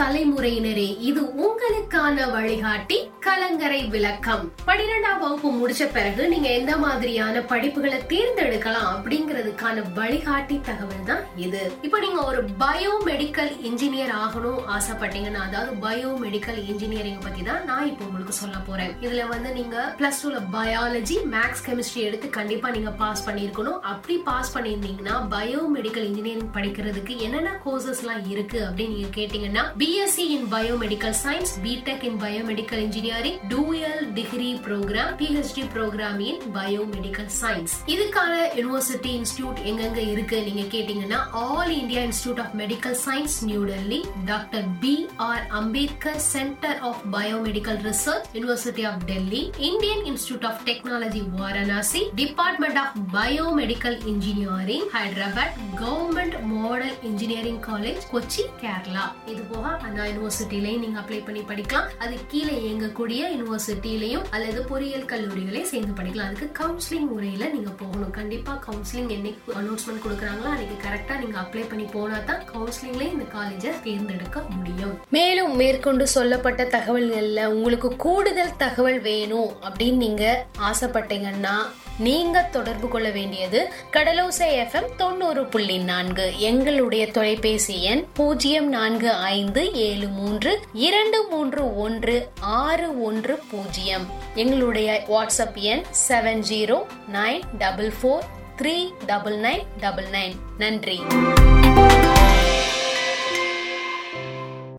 தலைமுறையினரே இது உங்களுக்கான வழிகாட்டி கலங்கரை விளக்கம். பன்னிரெண்டாம் வகுப்பு முடிச்ச பிறகு நீங்க எந்த மாதிரியான படிப்புகளை தேர்ந்தெடுக்கலாம் அப்படிங்கிறதுக்கான வழிகாட்டி தகவல் தான் இது. இப்போ நீங்க ஒரு பயோமெடிக்கல் இன்ஜினியர் ஆகணும் ஆசைப்பட்டீங்கன்னா அதாவது பயோமெடிக்கல் இன்ஜினியரிங் பத்தி தான் நான் இப்போ உங்களுக்கு சொல்ல போறேன். இதுல வந்து நீங்க பிளஸ் டூல பயாலஜி மேக்ஸ் கெமிஸ்ட்ரி எடுத்து கண்டிப்பா நீங்க பாஸ் பண்ணிருக்கணும் அப்படி பாஸ் பண்ணியிருந்தீங்கன்னா பயோமெடிக்கல் இன்ஜினியரிங் படிக்கிறதுக்கு என்னென்ன கோர்சஸ் எல்லாம் இருக்கு அப்படின்னு நீங்க கேட்டீங்கன்னா BSc in biomedical science BTech in biomedical engineering dual degree programme PhD programme in biomedical science இதுக்கான யூனிவர்சிட்டி இன்ஸ்டியூட் எங்கெங்க இருக்கு நீங்க கேட்டீங்கன்னா All India Institute of Medical Science New Delhi doctor B R Ambedkar Centre of Biomedical Research University of Delhi Indian Institute of Technology Varanasi Department of Biomedical Engineering Hyderabad Government Model Engineering College Kochi Kerala இது போக அந்த யூனிவர்சிட்டிலையும் நீங்க apply பண்ணி படிக்கலாம். அது கீழே இயங்கக்கூடிய யூனிவர்சிட்டிலையும் அல்லது பொறியியல் கல்லூரிகளையும் சேர்ந்து படிக்கலாம். அதுக்கு கவுன்சிலிங் முறையில நீங்க போக கண்டிப்பாக கவுன்சிலிங் என்னைக்கு அனௌன்ஸ்மெண்ட் கொடுக்குறாங்களோ அன்னைக்கு கரெக்டாக நீங்கள் அப்ளை பண்ணி போனா தான் கவுன்சிலிங்ல இந்த காலேஜை தேர்ந்தெடுக்க முடியும். மேலும் மேற்கொண்டு சொல்லப்பட்ட தகவல்களில் உங்களுக்கு கூடுதல் தகவல் வேணும் அப்படின்னு நீங்கள் ஆசைப்பட்டீங்கன்னா நீங்க தொடர்பு கொள்ள வேண்டியது கடலோசை எஃப்எம் தொண்ணூறு புள்ளி நான்கு எங்களுடைய தொலைபேசி எண் பூஜ்ஜியம் நான்கு ஐந்து ஏழு மூன்று இரண்டு மூன்று ஒன்று ஆறு ஒன்று பூஜ்ஜியம். எங்களுடைய வாட்ஸ்அப் எண் seven zero nine double four four three double nine double nine நன்றி.